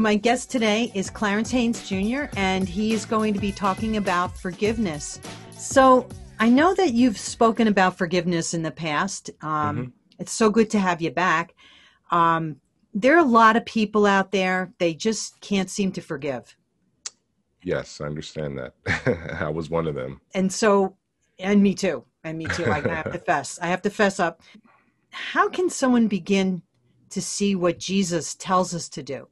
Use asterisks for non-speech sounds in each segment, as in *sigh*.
My guest today is Clarence Haynes Jr., and he is going to be talking about forgiveness. So, I know that you've spoken about forgiveness in the past. Um, mm-hmm. It's so good to have you back. Um, there are a lot of people out there, they just can't seem to forgive. Yes, I understand that. *laughs* I was one of them. And so, and me too. And me too. I *laughs* have to fess. I have to fess up. How can someone begin to see what Jesus tells us to do?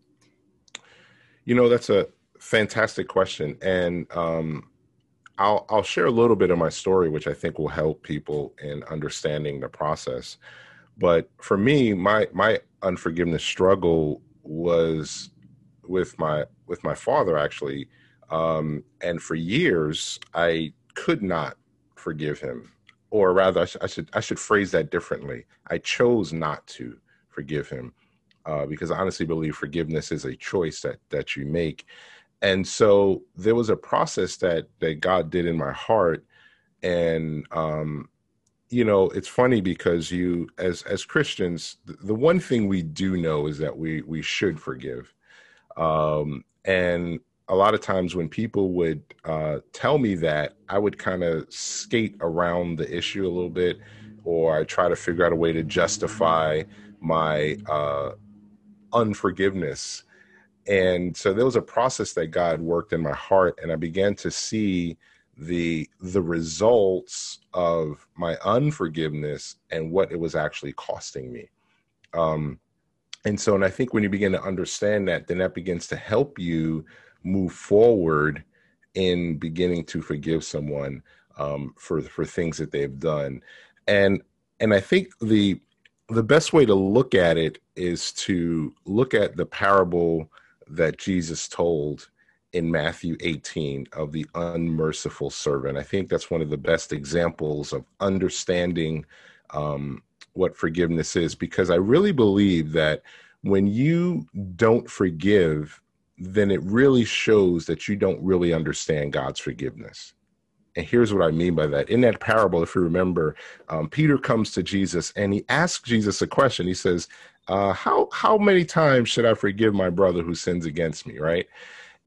You know, that's a fantastic question, and um, I'll I'll share a little bit of my story, which I think will help people in understanding the process. But for me, my my unforgiveness struggle was with my with my father actually, um, and for years I could not forgive him, or rather, I, sh- I should I should phrase that differently. I chose not to forgive him uh, because I honestly believe forgiveness is a choice that that you make. And so there was a process that that God did in my heart, and um, you know, it's funny because you, as as Christians, the, one thing we do know is that we we should forgive, um, and a lot of times when people would uh, tell me that, I would kind of skate around the issue a little bit, or I try to figure out a way to justify my uh, unforgiveness. And so there was a process that God worked in my heart, and I began to see the the results of my unforgiveness and what it was actually costing me. Um, and so, and I think when you begin to understand that, then that begins to help you move forward in beginning to forgive someone um, for for things that they've done. And and I think the the best way to look at it is to look at the parable that Jesus told in Matthew 18 of the unmerciful servant. I think that's one of the best examples of understanding um, what forgiveness is because I really believe that when you don't forgive, then it really shows that you don't really understand God's forgiveness. And here's what I mean by that. In that parable, if you remember, um, Peter comes to Jesus and he asks Jesus a question. He says, uh, "How how many times should I forgive my brother who sins against me?" Right?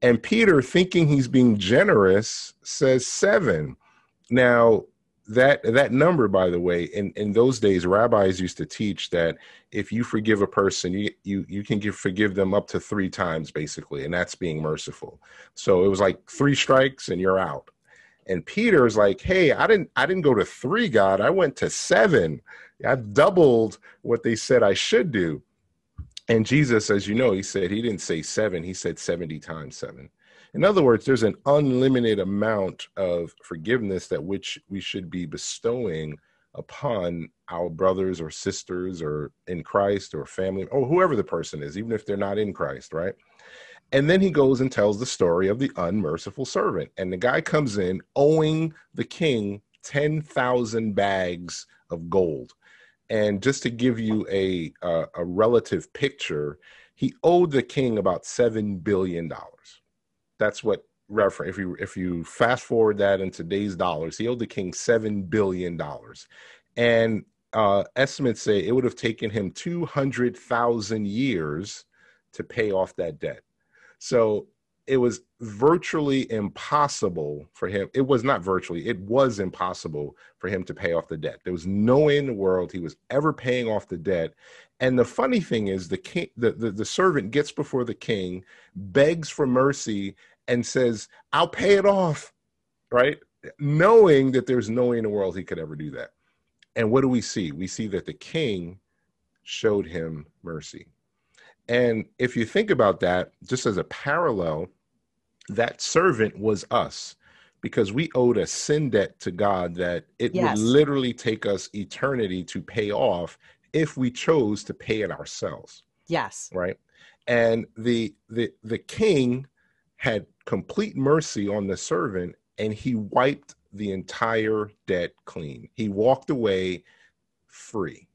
And Peter, thinking he's being generous, says seven. Now, that that number, by the way, in in those days, rabbis used to teach that if you forgive a person, you you you can give forgive them up to three times, basically, and that's being merciful. So it was like three strikes and you're out. And Peter's like, "Hey, I didn't I didn't go to 3, God. I went to 7. I doubled what they said I should do." And Jesus, as you know, he said he didn't say 7, he said 70 times 7. In other words, there's an unlimited amount of forgiveness that which we should be bestowing upon our brothers or sisters or in Christ or family or whoever the person is, even if they're not in Christ, right? And then he goes and tells the story of the unmerciful servant. And the guy comes in owing the king 10,000 bags of gold. And just to give you a, a, a relative picture, he owed the king about $7 billion. That's what refer if you if you fast forward that in today's dollars, he owed the king seven billion dollars, and uh, estimates say it would have taken him two hundred thousand years to pay off that debt. So it was virtually impossible for him. It was not virtually, it was impossible for him to pay off the debt. There was no way in the world he was ever paying off the debt. And the funny thing is the king the, the, the servant gets before the king, begs for mercy, and says, I'll pay it off. Right? Knowing that there's no way in the world he could ever do that. And what do we see? We see that the king showed him mercy. And if you think about that, just as a parallel, that servant was us because we owed a sin debt to God that it yes. would literally take us eternity to pay off if we chose to pay it ourselves. Yes. Right. And the the the king had complete mercy on the servant and he wiped the entire debt clean. He walked away free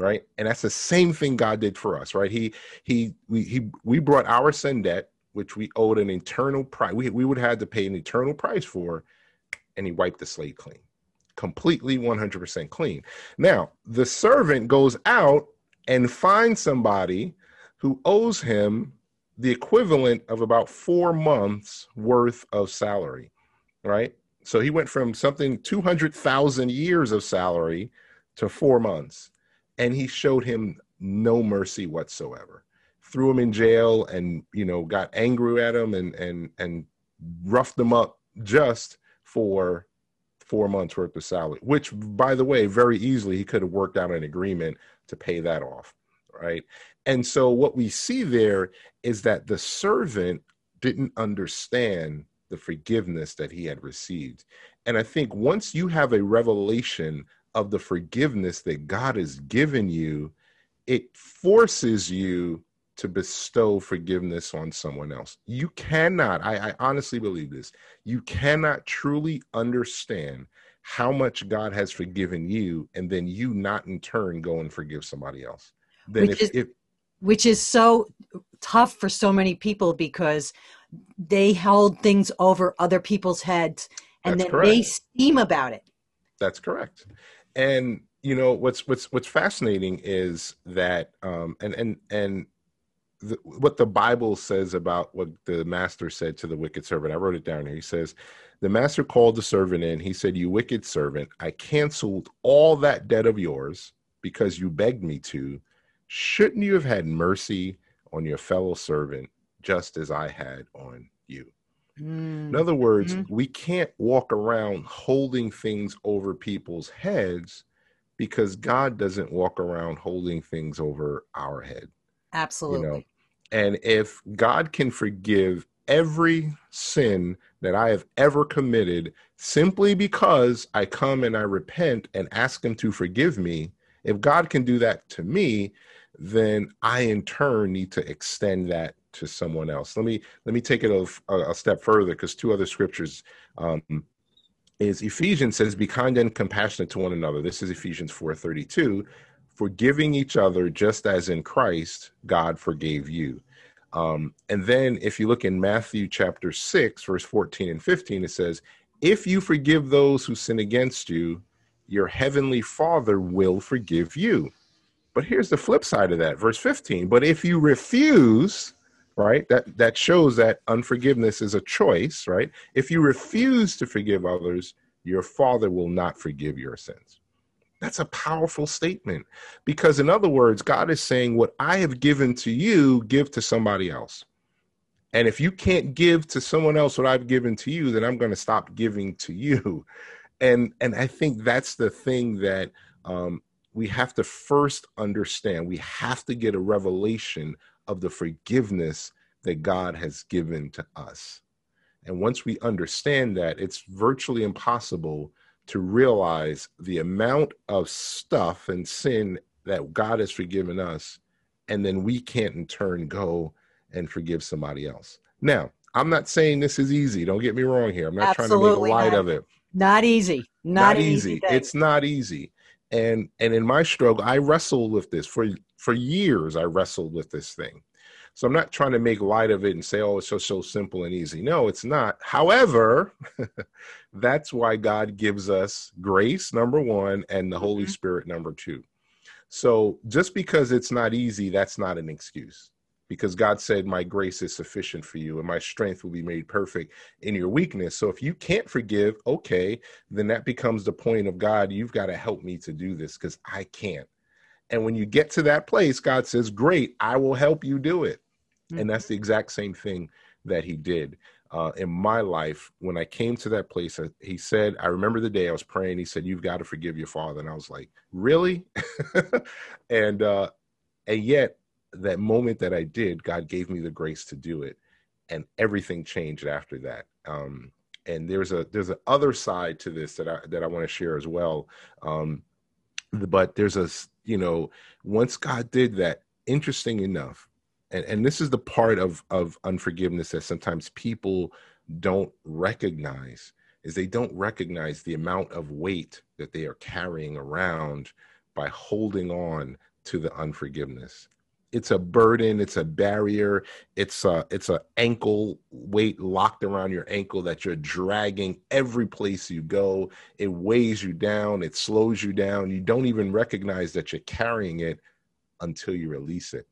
right? And that's the same thing God did for us, right? He he we he we brought our sin debt, which we owed an eternal price. We we would have had to pay an eternal price for, and he wiped the slate clean, completely 100% clean. Now the servant goes out and finds somebody who owes him the equivalent of about four months worth of salary, right? So he went from something 200,000 years of salary to four months. And he showed him no mercy whatsoever. Threw him in jail and, you know, got angry at him and, and, and roughed him up just for four months worth of salary, which, by the way, very easily he could have worked out an agreement to pay that off. Right. And so what we see there is that the servant didn't understand the forgiveness that he had received. And I think once you have a revelation of the forgiveness that God has given you, it forces you to bestow forgiveness on someone else. You cannot, I, I, honestly believe this, you cannot truly understand how much God has forgiven you and then you not in turn go and forgive somebody else. Then which if, is, if, which is so tough for so many people because they held things over other people's heads and then correct. they steam about it. That's correct. And you know what's what's what's fascinating is that um and and and the, what the Bible says about what the master said to the wicked servant. I wrote it down here. He says, The master called the servant in. He said, You wicked servant, I canceled all that debt of yours because you begged me to. Shouldn't you have had mercy on your fellow servant just as I had on you. Mm. In other words, mm. we can't walk around holding things over people's heads because God doesn't walk around holding things over our head. Absolutely. You know? And if God can forgive every sin that I have ever committed simply because I come and I repent and ask Him to forgive me, if God can do that to me, then I in turn need to extend that to someone else. Let me let me take it a, a step further because two other scriptures um, is Ephesians says, "Be kind and compassionate to one another." This is Ephesians four thirty two, forgiving each other just as in Christ God forgave you. Um, and then if you look in Matthew chapter six, verse fourteen and fifteen, it says, "If you forgive those who sin against you, your heavenly Father will forgive you." But here's the flip side of that, verse 15. But if you refuse right? That that shows that unforgiveness is a choice right? If you refuse to forgive others your father will not forgive your sins. That's a powerful statement because in other words god is saying what i have given to you give to somebody else. And if you can't give to someone else what i've given to you then i'm going to stop giving to you. *laughs* And and i think that's the thing that um, we have to first understand. We have to get a revelation of the forgiveness that God has given to us. And once we understand that, it's virtually impossible to realize the amount of stuff and sin that God has forgiven us, and then we can't in turn go and forgive somebody else. Now, I'm not saying this is easy. Don't get me wrong here. I'm not Absolutely trying to make light not. of it. Not easy. Not, not easy. easy it's not easy. And and in my struggle, I wrestled with this for for years I wrestled with this thing. So I'm not trying to make light of it and say, oh, it's just so simple and easy. No, it's not. However, *laughs* that's why God gives us grace, number one, and the mm-hmm. Holy Spirit, number two. So just because it's not easy, that's not an excuse. Because God said, My grace is sufficient for you, and my strength will be made perfect in your weakness. So if you can't forgive, okay, then that becomes the point of God. You've got to help me to do this because I can't. And when you get to that place, God says, Great, I will help you do it. Mm-hmm. And that's the exact same thing that He did uh, in my life. When I came to that place, uh, He said, I remember the day I was praying, He said, You've got to forgive your father. And I was like, Really? *laughs* and, uh, and yet, that moment that I did, God gave me the grace to do it. And everything changed after that. Um, and there's a there's a other side to this that I that I want to share as well. Um, but there's a you know once god did that interesting enough and and this is the part of of unforgiveness that sometimes people don't recognize is they don't recognize the amount of weight that they are carrying around by holding on to the unforgiveness it's a burden it's a barrier it's a it's a ankle weight locked around your ankle that you're dragging every place you go it weighs you down it slows you down you don't even recognize that you're carrying it until you release it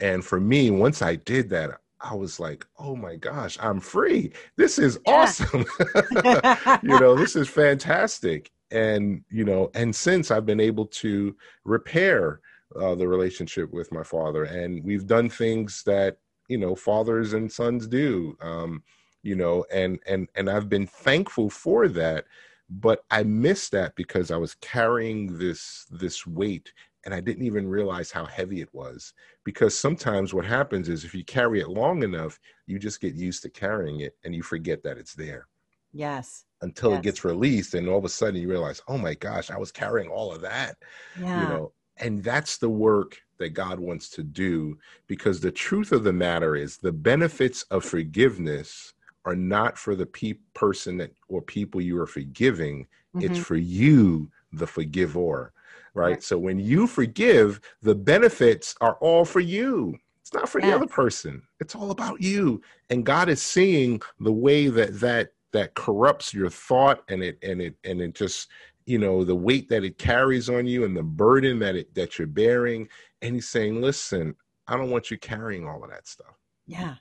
and for me once i did that I was like, oh my gosh, I'm free. This is yeah. awesome. *laughs* you know, this is *laughs* fantastic. And, you know, and since I've been able to repair uh, the relationship with my father, and we've done things that, you know, fathers and sons do, um, you know, and, and, and I've been thankful for that. But I missed that because I was carrying this, this weight and I didn't even realize how heavy it was. Because sometimes what happens is if you carry it long enough, you just get used to carrying it and you forget that it's there. Yes. Until yes. it gets released, and all of a sudden you realize, oh my gosh, I was carrying all of that. Yeah. You know, and that's the work that God wants to do because the truth of the matter is the benefits of forgiveness are not for the pe- person that or people you are forgiving, mm-hmm. it's for you, the forgiver right? So when you forgive, the benefits are all for you. It's not for yes. the other person. It's all about you. And God is seeing the way that that that corrupts your thought and it and it and it just you know the weight that it carries on you and the burden that it that you're bearing and he's saying listen i don't want you carrying all of that stuff yeah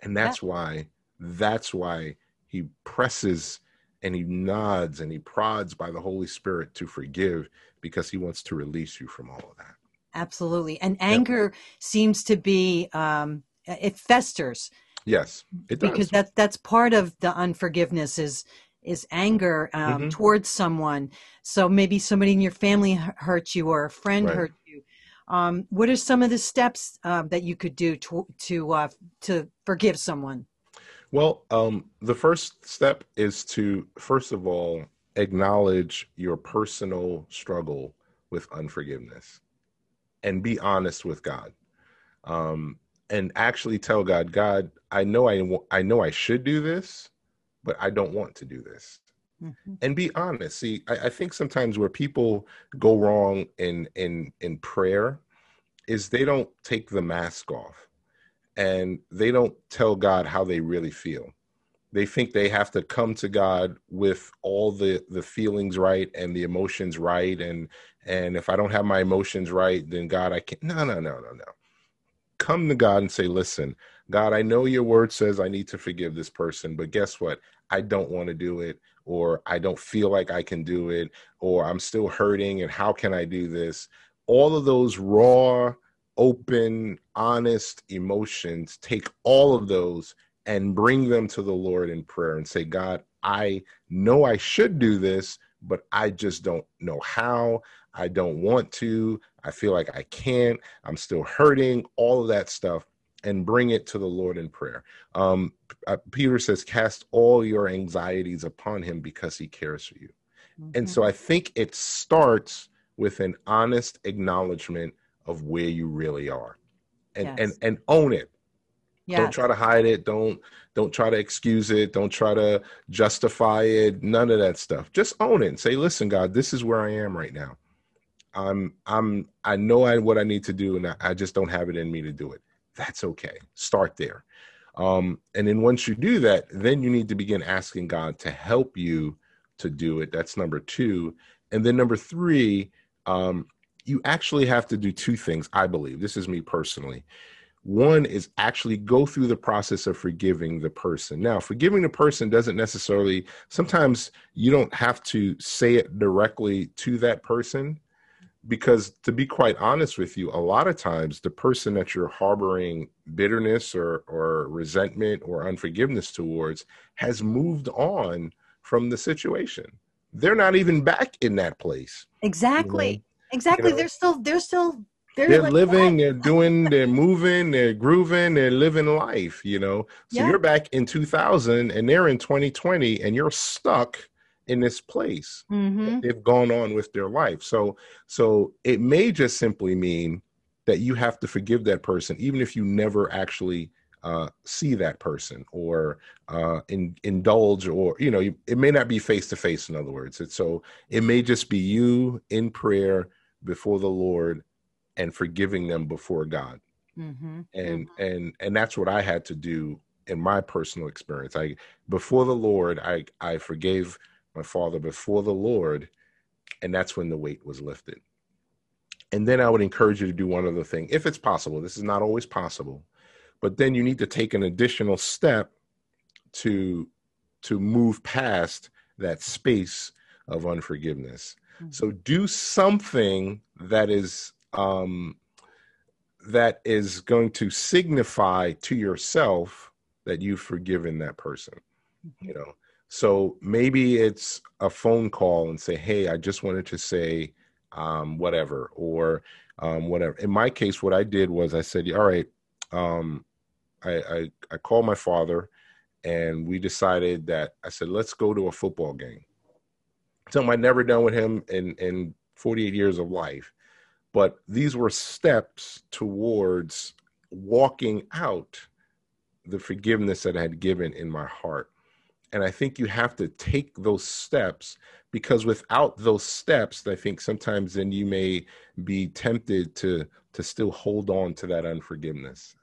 and that's why that's why he presses and he nods and he prods by the Holy Spirit to forgive because he wants to release you from all of that. Absolutely. And anger yep. seems to be, um, it festers. Yes, it does. Because that, that's part of the unforgiveness is, is anger um, mm-hmm. towards someone. So maybe somebody in your family hurt you or a friend right. hurt you. Um, what are some of the steps uh, that you could do to to uh, to forgive someone? Well, um, the first step is to, first of all, acknowledge your personal struggle with unforgiveness and be honest with God. Um, and actually tell God, God, I know I, I know I should do this, but I don't want to do this. Mm-hmm. And be honest. See, I, I think sometimes where people go wrong in in in prayer is they don't take the mask off and they don't tell God how they really feel. They think they have to come to God with all the the feelings right and the emotions right and and if I don't have my emotions right, then God I can't. No, no, no, no, no. Come to God and say, "Listen, God, I know your word says I need to forgive this person, but guess what? I don't want to do it or I don't feel like I can do it or I'm still hurting and how can I do this?" All of those raw open, honest emotions, take all of those and bring them to the Lord in prayer and say, God, I know I should do this, but I just don't know how. I don't want to. I feel like I can't. I'm still hurting, all of that stuff, and bring it to the Lord in prayer. Um, uh, Peter says, Cast all your anxieties upon him because he cares for you. Mm-hmm. And so I think it starts with an honest acknowledgement of where you really are and yes. and and own it yes. don't try to hide it don't don't try to excuse it don't try to justify it none of that stuff just own it and say listen god this is where i am right now i'm i'm i know I, what i need to do and I, I just don't have it in me to do it that's okay start there um, and then once you do that then you need to begin asking god to help you to do it that's number two and then number three um, you actually have to do two things, I believe. This is me personally. One is actually go through the process of forgiving the person. Now, forgiving the person doesn't necessarily, sometimes you don't have to say it directly to that person because to be quite honest with you a lot of times the person that you're harboring bitterness or or resentment or unforgiveness towards has moved on from the situation they're not even back in that place exactly you know? Exactly. You know? They're still they're still they're, they're like living, they're doing, they're moving, they're grooving, they're living life, you know. So yeah. you're back in 2000 and they're in 2020 and you're stuck in this place. Mm-hmm. They've gone on with their life. So so it may just simply mean that you have to forgive that person even if you never actually uh, see that person or uh, in, indulge or you know it may not be face to face in other words it's so it may just be you in prayer before the Lord and forgiving them before God. Mm-hmm. And mm-hmm. and and that's what I had to do in my personal experience. I before the Lord, I I forgave my father before the Lord, and that's when the weight was lifted. And then I would encourage you to do one other thing, if it's possible. This is not always possible, but then you need to take an additional step to to move past that space of unforgiveness mm-hmm. so do something that is um that is going to signify to yourself that you've forgiven that person mm-hmm. you know so maybe it's a phone call and say hey i just wanted to say um, whatever or um, whatever in my case what i did was i said all right um, I, I, I called my father and we decided that I said, let's go to a football game. Something I'd never done with him in, in 48 years of life. But these were steps towards walking out the forgiveness that I had given in my heart. And I think you have to take those steps because without those steps, I think sometimes then you may be tempted to to still hold on to that unforgiveness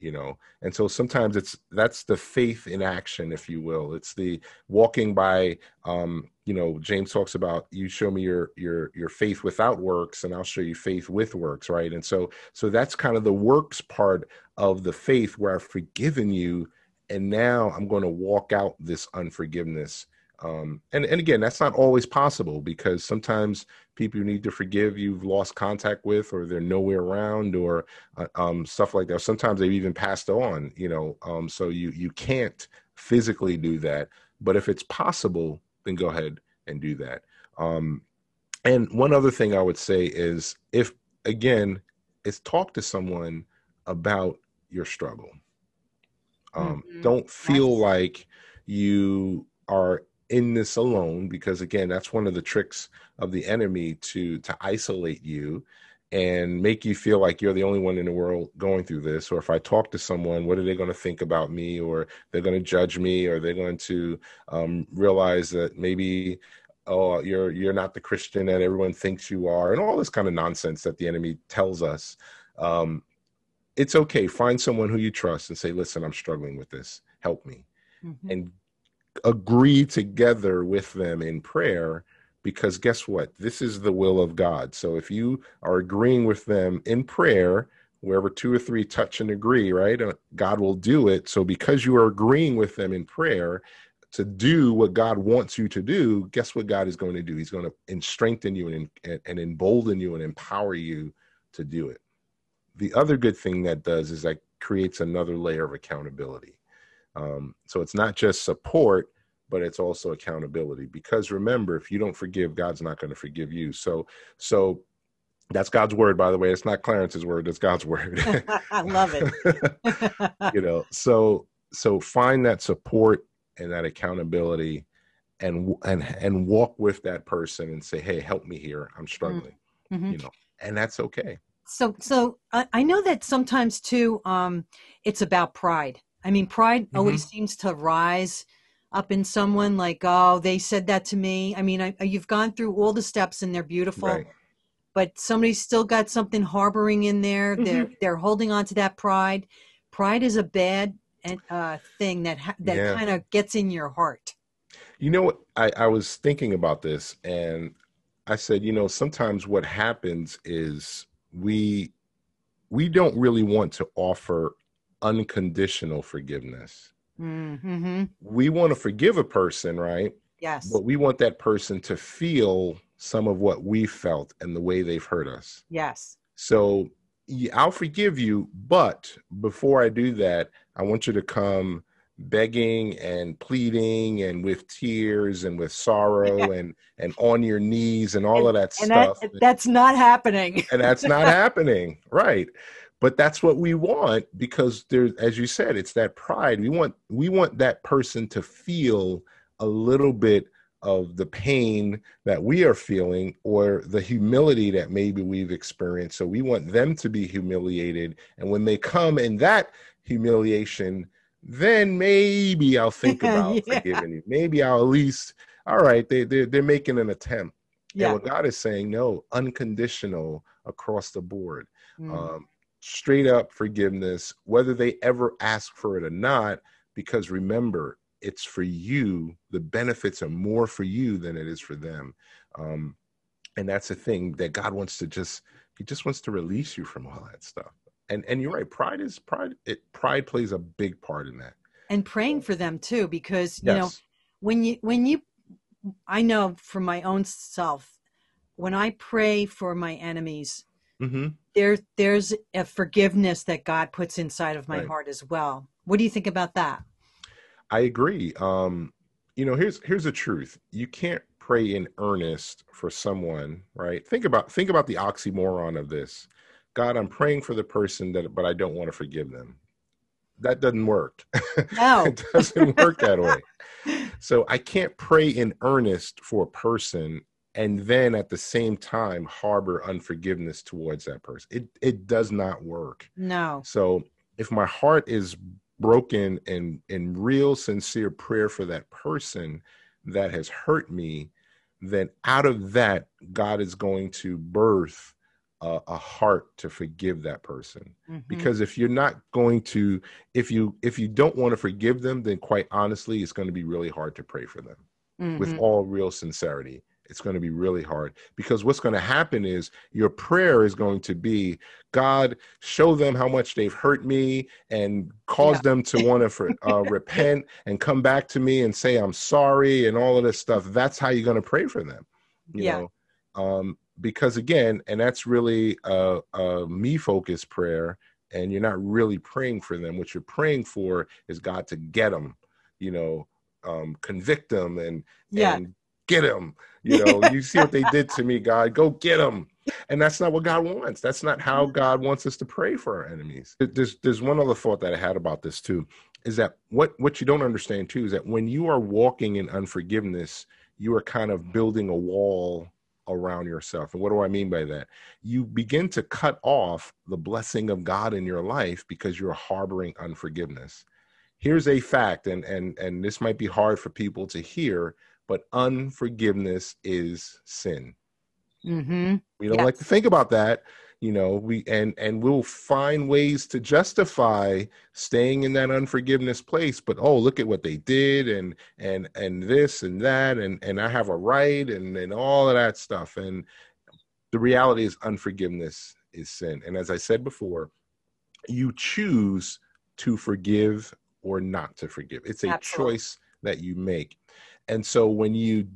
you know? And so sometimes it's that's the faith in action if you will. It's the walking by um you know james talks about you show me your your your faith without works and i'll show you faith with works right? And so so that's kind of the works part of the faith where i've forgiven you and now i'm going to walk out this unforgiveness um, and and again, that's not always possible because sometimes people you need to forgive you've lost contact with, or they're nowhere around, or uh, um, stuff like that. Sometimes they've even passed on, you know. Um, so you you can't physically do that, but if it's possible, then go ahead and do that. Um, and one other thing I would say is if again, is talk to someone about your struggle. Um, mm-hmm. Don't feel like you are in this alone because again that's one of the tricks of the enemy to to isolate you and make you feel like you're the only one in the world going through this. Or if i talk to someone what are they going to think about me? Or they're going to judge me? Or they're going to um, realize that maybe oh you're you're not the christian that everyone thinks you are? And all this kind of nonsense that the enemy tells us. Um, it's okay find someone who you trust and say listen i'm struggling with this help me mm-hmm. and agree together with them in prayer because guess what? This is the will of God. So if you are agreeing with them in prayer, wherever two or three touch and agree, right? Uh, God will do it. So because you are agreeing with them in prayer to do what God wants you to do, guess what God is going to do? He's going to strengthen you and, and embolden you and empower you to do it. The other good thing that does is that creates another layer of accountability. Um, so it's not just support, but it's also accountability. Because remember, if you don't forgive, God's not going to forgive you. So, so that's God's word, by the way. It's not Clarence's word; it's God's word. *laughs* I love it. *laughs* you know, so so find that support and that accountability, and and and walk with that person and say, "Hey, help me here. I'm struggling." Mm-hmm. You know, and that's okay. So, so I, I know that sometimes too, um, it's about pride I mean, pride mm-hmm. always seems to rise up in someone like, oh, they said that to me. I mean, I, you've gone through all the steps and they're beautiful, right. but somebody's still got something harboring in there. Mm-hmm. They're they're holding on to that pride. Pride is a bad uh, thing that ha- that yeah. kind of gets in your heart. You know what? I, I was thinking about this, and I said, you know, sometimes what happens is we we don't really want to offer unconditional forgiveness. Mm-hmm. We want to forgive a person, right? Yes. But we want that person to feel some of what we felt and the way they've hurt us. Yes. So I'll forgive you, but before I do that, I want you to come begging and pleading and with tears and with sorrow and and on your knees and all and, of that stuff. That, that's not happening. *laughs* and that's not happening. Right but that's what we want because there's as you said it's that pride we want we want that person to feel a little bit of the pain that we are feeling or the humility that maybe we've experienced so we want them to be humiliated and when they come in that humiliation then maybe i'll *laughs* think about yeah. forgiving you maybe i'll at least all right they, they're, they're making an attempt yeah. and what god is saying no unconditional across the board mm. um, straight up forgiveness, whether they ever ask for it or not, because remember, it's for you. The benefits are more for you than it is for them. Um, and that's the thing that God wants to just, He just wants to release you from all that stuff. And and you're right pride is pride it pride plays a big part in that. And praying for them too because you yes. know when you when you i know from my own self when i pray for my enemies mm-hmm. there there's a forgiveness that god puts inside of my right. heart as well. What do you think about that? I agree. Um you know here's here's the truth. You can't pray in earnest for someone right? Think about think about the oxymoron of this god i'm praying for the person that but i don't want to forgive them. That doesn't work. *laughs* No. It doesn't work that way. So i can't pray in earnest for a person and then at the same time harbor unforgiveness towards that person. It it does not work. No. So if my heart is broken and in real sincere prayer for that person that has hurt me then out of that god is going to birth a, a heart to forgive that person mm-hmm. because if you're not going to if you if you don't want to forgive them then quite honestly it's going to be really hard to pray for them mm-hmm. with all real sincerity it's going to be really hard because what's going to happen is your prayer is going to be god show them how much they've hurt me and cause yeah. them to want to for, uh, *laughs* repent and come back to me and say i'm sorry and all of this stuff that's how you're going to pray for them you yeah. know um, because again and that's really a, a me focused prayer and you're not really praying for them what you're praying for is god to get them you know um, convict them and, yeah. and get them you know, *laughs* you see what they did to me, God. Go get them. And that's not what God wants. That's not how God wants us to pray for our enemies. There's there's one other thought that I had about this too, is that what what you don't understand too is that when you are walking in unforgiveness, you are kind of building a wall around yourself. And what do I mean by that? You begin to cut off the blessing of God in your life because you're harboring unforgiveness. Here's a fact, and and and this might be hard for people to hear, but unforgiveness is sin. Mm-hmm. We don't yes. like to think about that, you know. We and and we'll find ways to justify staying in that unforgiveness place. But oh, look at what they did, and and and this and that, and and I have a right, and and all of that stuff. And the reality is, unforgiveness is sin. And as I said before, you choose to forgive or not to forgive. It's a Absolutely. choice that you make. And so when you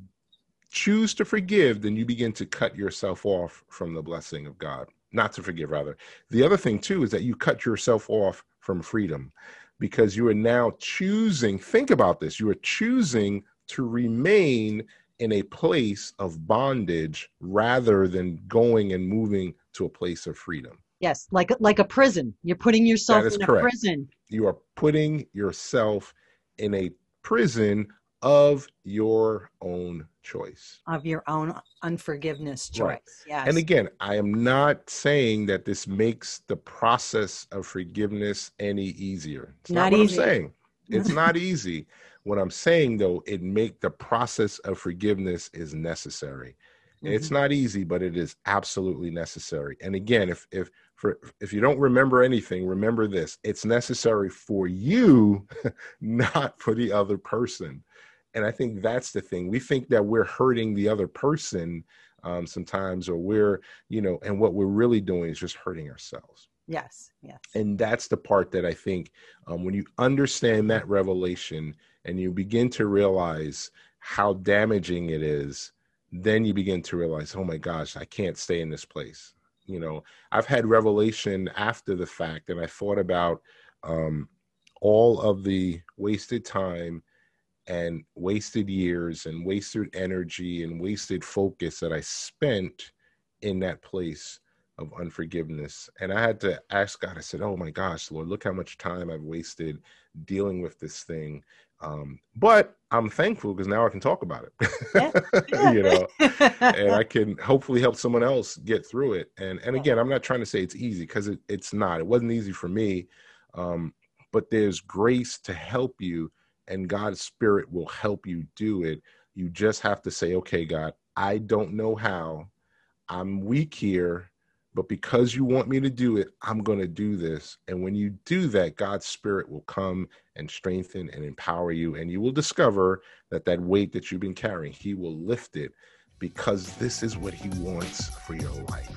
choose to forgive, then you begin to cut yourself off from the blessing of God. Not to forgive, rather. The other thing, too, is that you cut yourself off from freedom because you are now choosing, think about this, you are choosing to remain in a place of bondage rather than going and moving to a place of freedom. Yes, like like a prison. You're putting yourself in correct. a prison. You are putting yourself in a prison of your own choice. Of your own unforgiveness choice. Right. Yes. And again, I am not saying that this makes the process of forgiveness any easier. It's not, not what easy. I'm saying. *laughs* It's not easy. What I'm saying though, it make the process of forgiveness is necessary. Mm-hmm. It's not easy, but it is absolutely necessary. And again, if if for if you don't remember anything, remember this. It's necessary for you, *laughs* not for the other person and i think that's the thing. We think that we're hurting the other person um, sometimes or we're you know and what we're really doing is just hurting ourselves. Yes yes. And that's the part that i think um, when you understand that revelation and you begin to realize how damaging it is then you begin to realize oh my gosh i can't stay in this place. You know i've had revelation after the fact and i thought about um, all of the wasted time and wasted years and wasted energy and wasted focus that I spent in that place of unforgiveness. And I had to ask God, I said, Oh my gosh, Lord, look how much time I've wasted dealing with this thing. Um, but I'm thankful because now I can talk about it, *laughs* you know, *laughs* and I can hopefully help someone else get through it. And and again, I'm not trying to say it's easy because it, it's not. It wasn't easy for me, um, but there's grace to help you and God's spirit will help you do it. You just have to say, okay, God, I don't know how. I'm weak here, but because you want me to do it, I'm going to do this. And when you do that, God's spirit will come and strengthen and empower you. And you will discover that that weight that you've been carrying, He will lift it because this is what He wants for your life.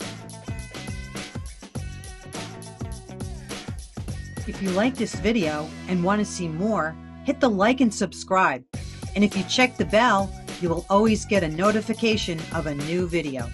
If you like this video and want to see more, hit the like and subscribe. And if you check the bell, you will always get a notification of a new video.